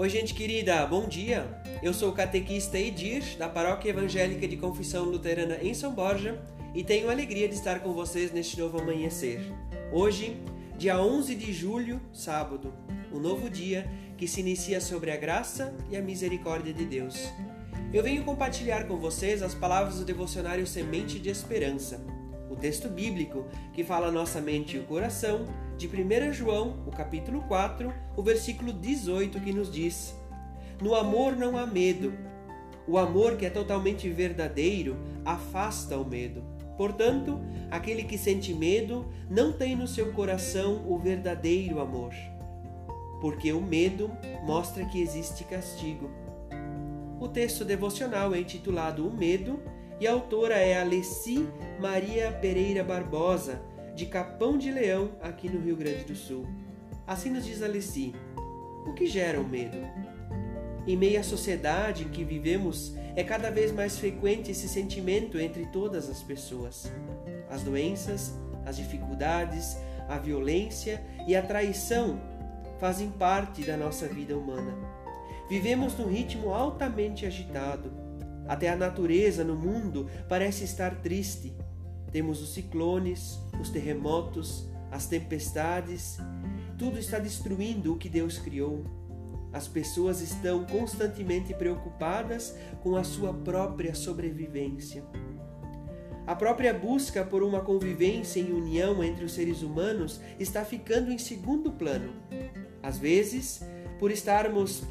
Oi, gente querida, bom dia! Eu sou o catequista Edir, da Paróquia Evangélica de Confissão Luterana em São Borja, e tenho a alegria de estar com vocês neste novo amanhecer. Hoje, dia 11 de julho, sábado, um novo dia que se inicia sobre a graça e a misericórdia de Deus. Eu venho compartilhar com vocês as palavras do devocionário Semente de Esperança, o texto bíblico que fala a nossa mente e o coração, de 1 João, o capítulo 4, o versículo 18, que nos diz: No amor não há medo. O amor que é totalmente verdadeiro afasta o medo. Portanto, aquele que sente medo não tem no seu coração o verdadeiro amor, porque o medo mostra que existe castigo. O texto devocional é intitulado O Medo e a autora é Alessi Maria Pereira Barbosa, de Capão de Leão, aqui no Rio Grande do Sul. Assim nos diz Alessi: O que gera o medo? Em meio à sociedade em que vivemos, é cada vez mais frequente esse sentimento entre todas as pessoas. As doenças, as dificuldades, a violência e a traição fazem parte da nossa vida humana. Vivemos num ritmo altamente agitado, até a natureza no mundo parece estar triste. Temos os ciclones, os terremotos, as tempestades. Tudo está destruindo o que Deus criou. As pessoas estão constantemente preocupadas com a sua própria sobrevivência. A própria busca por uma convivência em união entre os seres humanos está ficando em segundo plano. Às vezes, por estarmos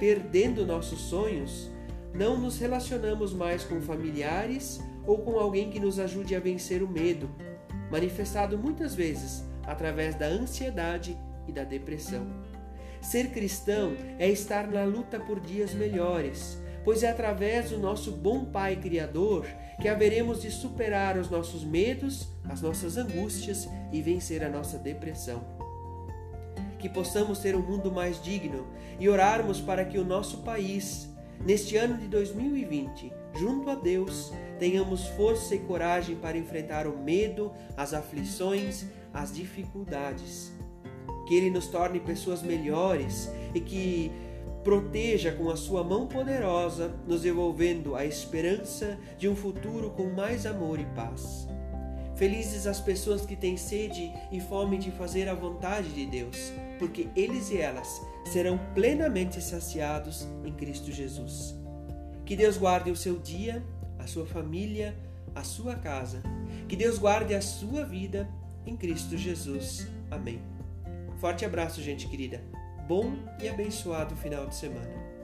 perdendo nossos sonhos, não nos relacionamos mais com familiares ou com alguém que nos ajude a vencer o medo, manifestado muitas vezes através da ansiedade e da depressão. Ser cristão é estar na luta por dias melhores, pois é através do nosso bom Pai Criador que haveremos de superar os nossos medos, as nossas angústias e vencer a nossa depressão. Que possamos ter um mundo mais digno e orarmos para que o nosso país, Neste ano de 2020, junto a Deus, tenhamos força e coragem para enfrentar o medo, as aflições, as dificuldades. Que Ele nos torne pessoas melhores e que proteja com a sua mão poderosa, nos devolvendo a esperança de um futuro com mais amor e paz. Felizes as pessoas que têm sede e fome de fazer a vontade de Deus, porque eles e elas serão plenamente saciados em Cristo Jesus. Que Deus guarde o seu dia, a sua família, a sua casa. Que Deus guarde a sua vida em Cristo Jesus. Amém. Forte abraço, gente querida. Bom e abençoado final de semana.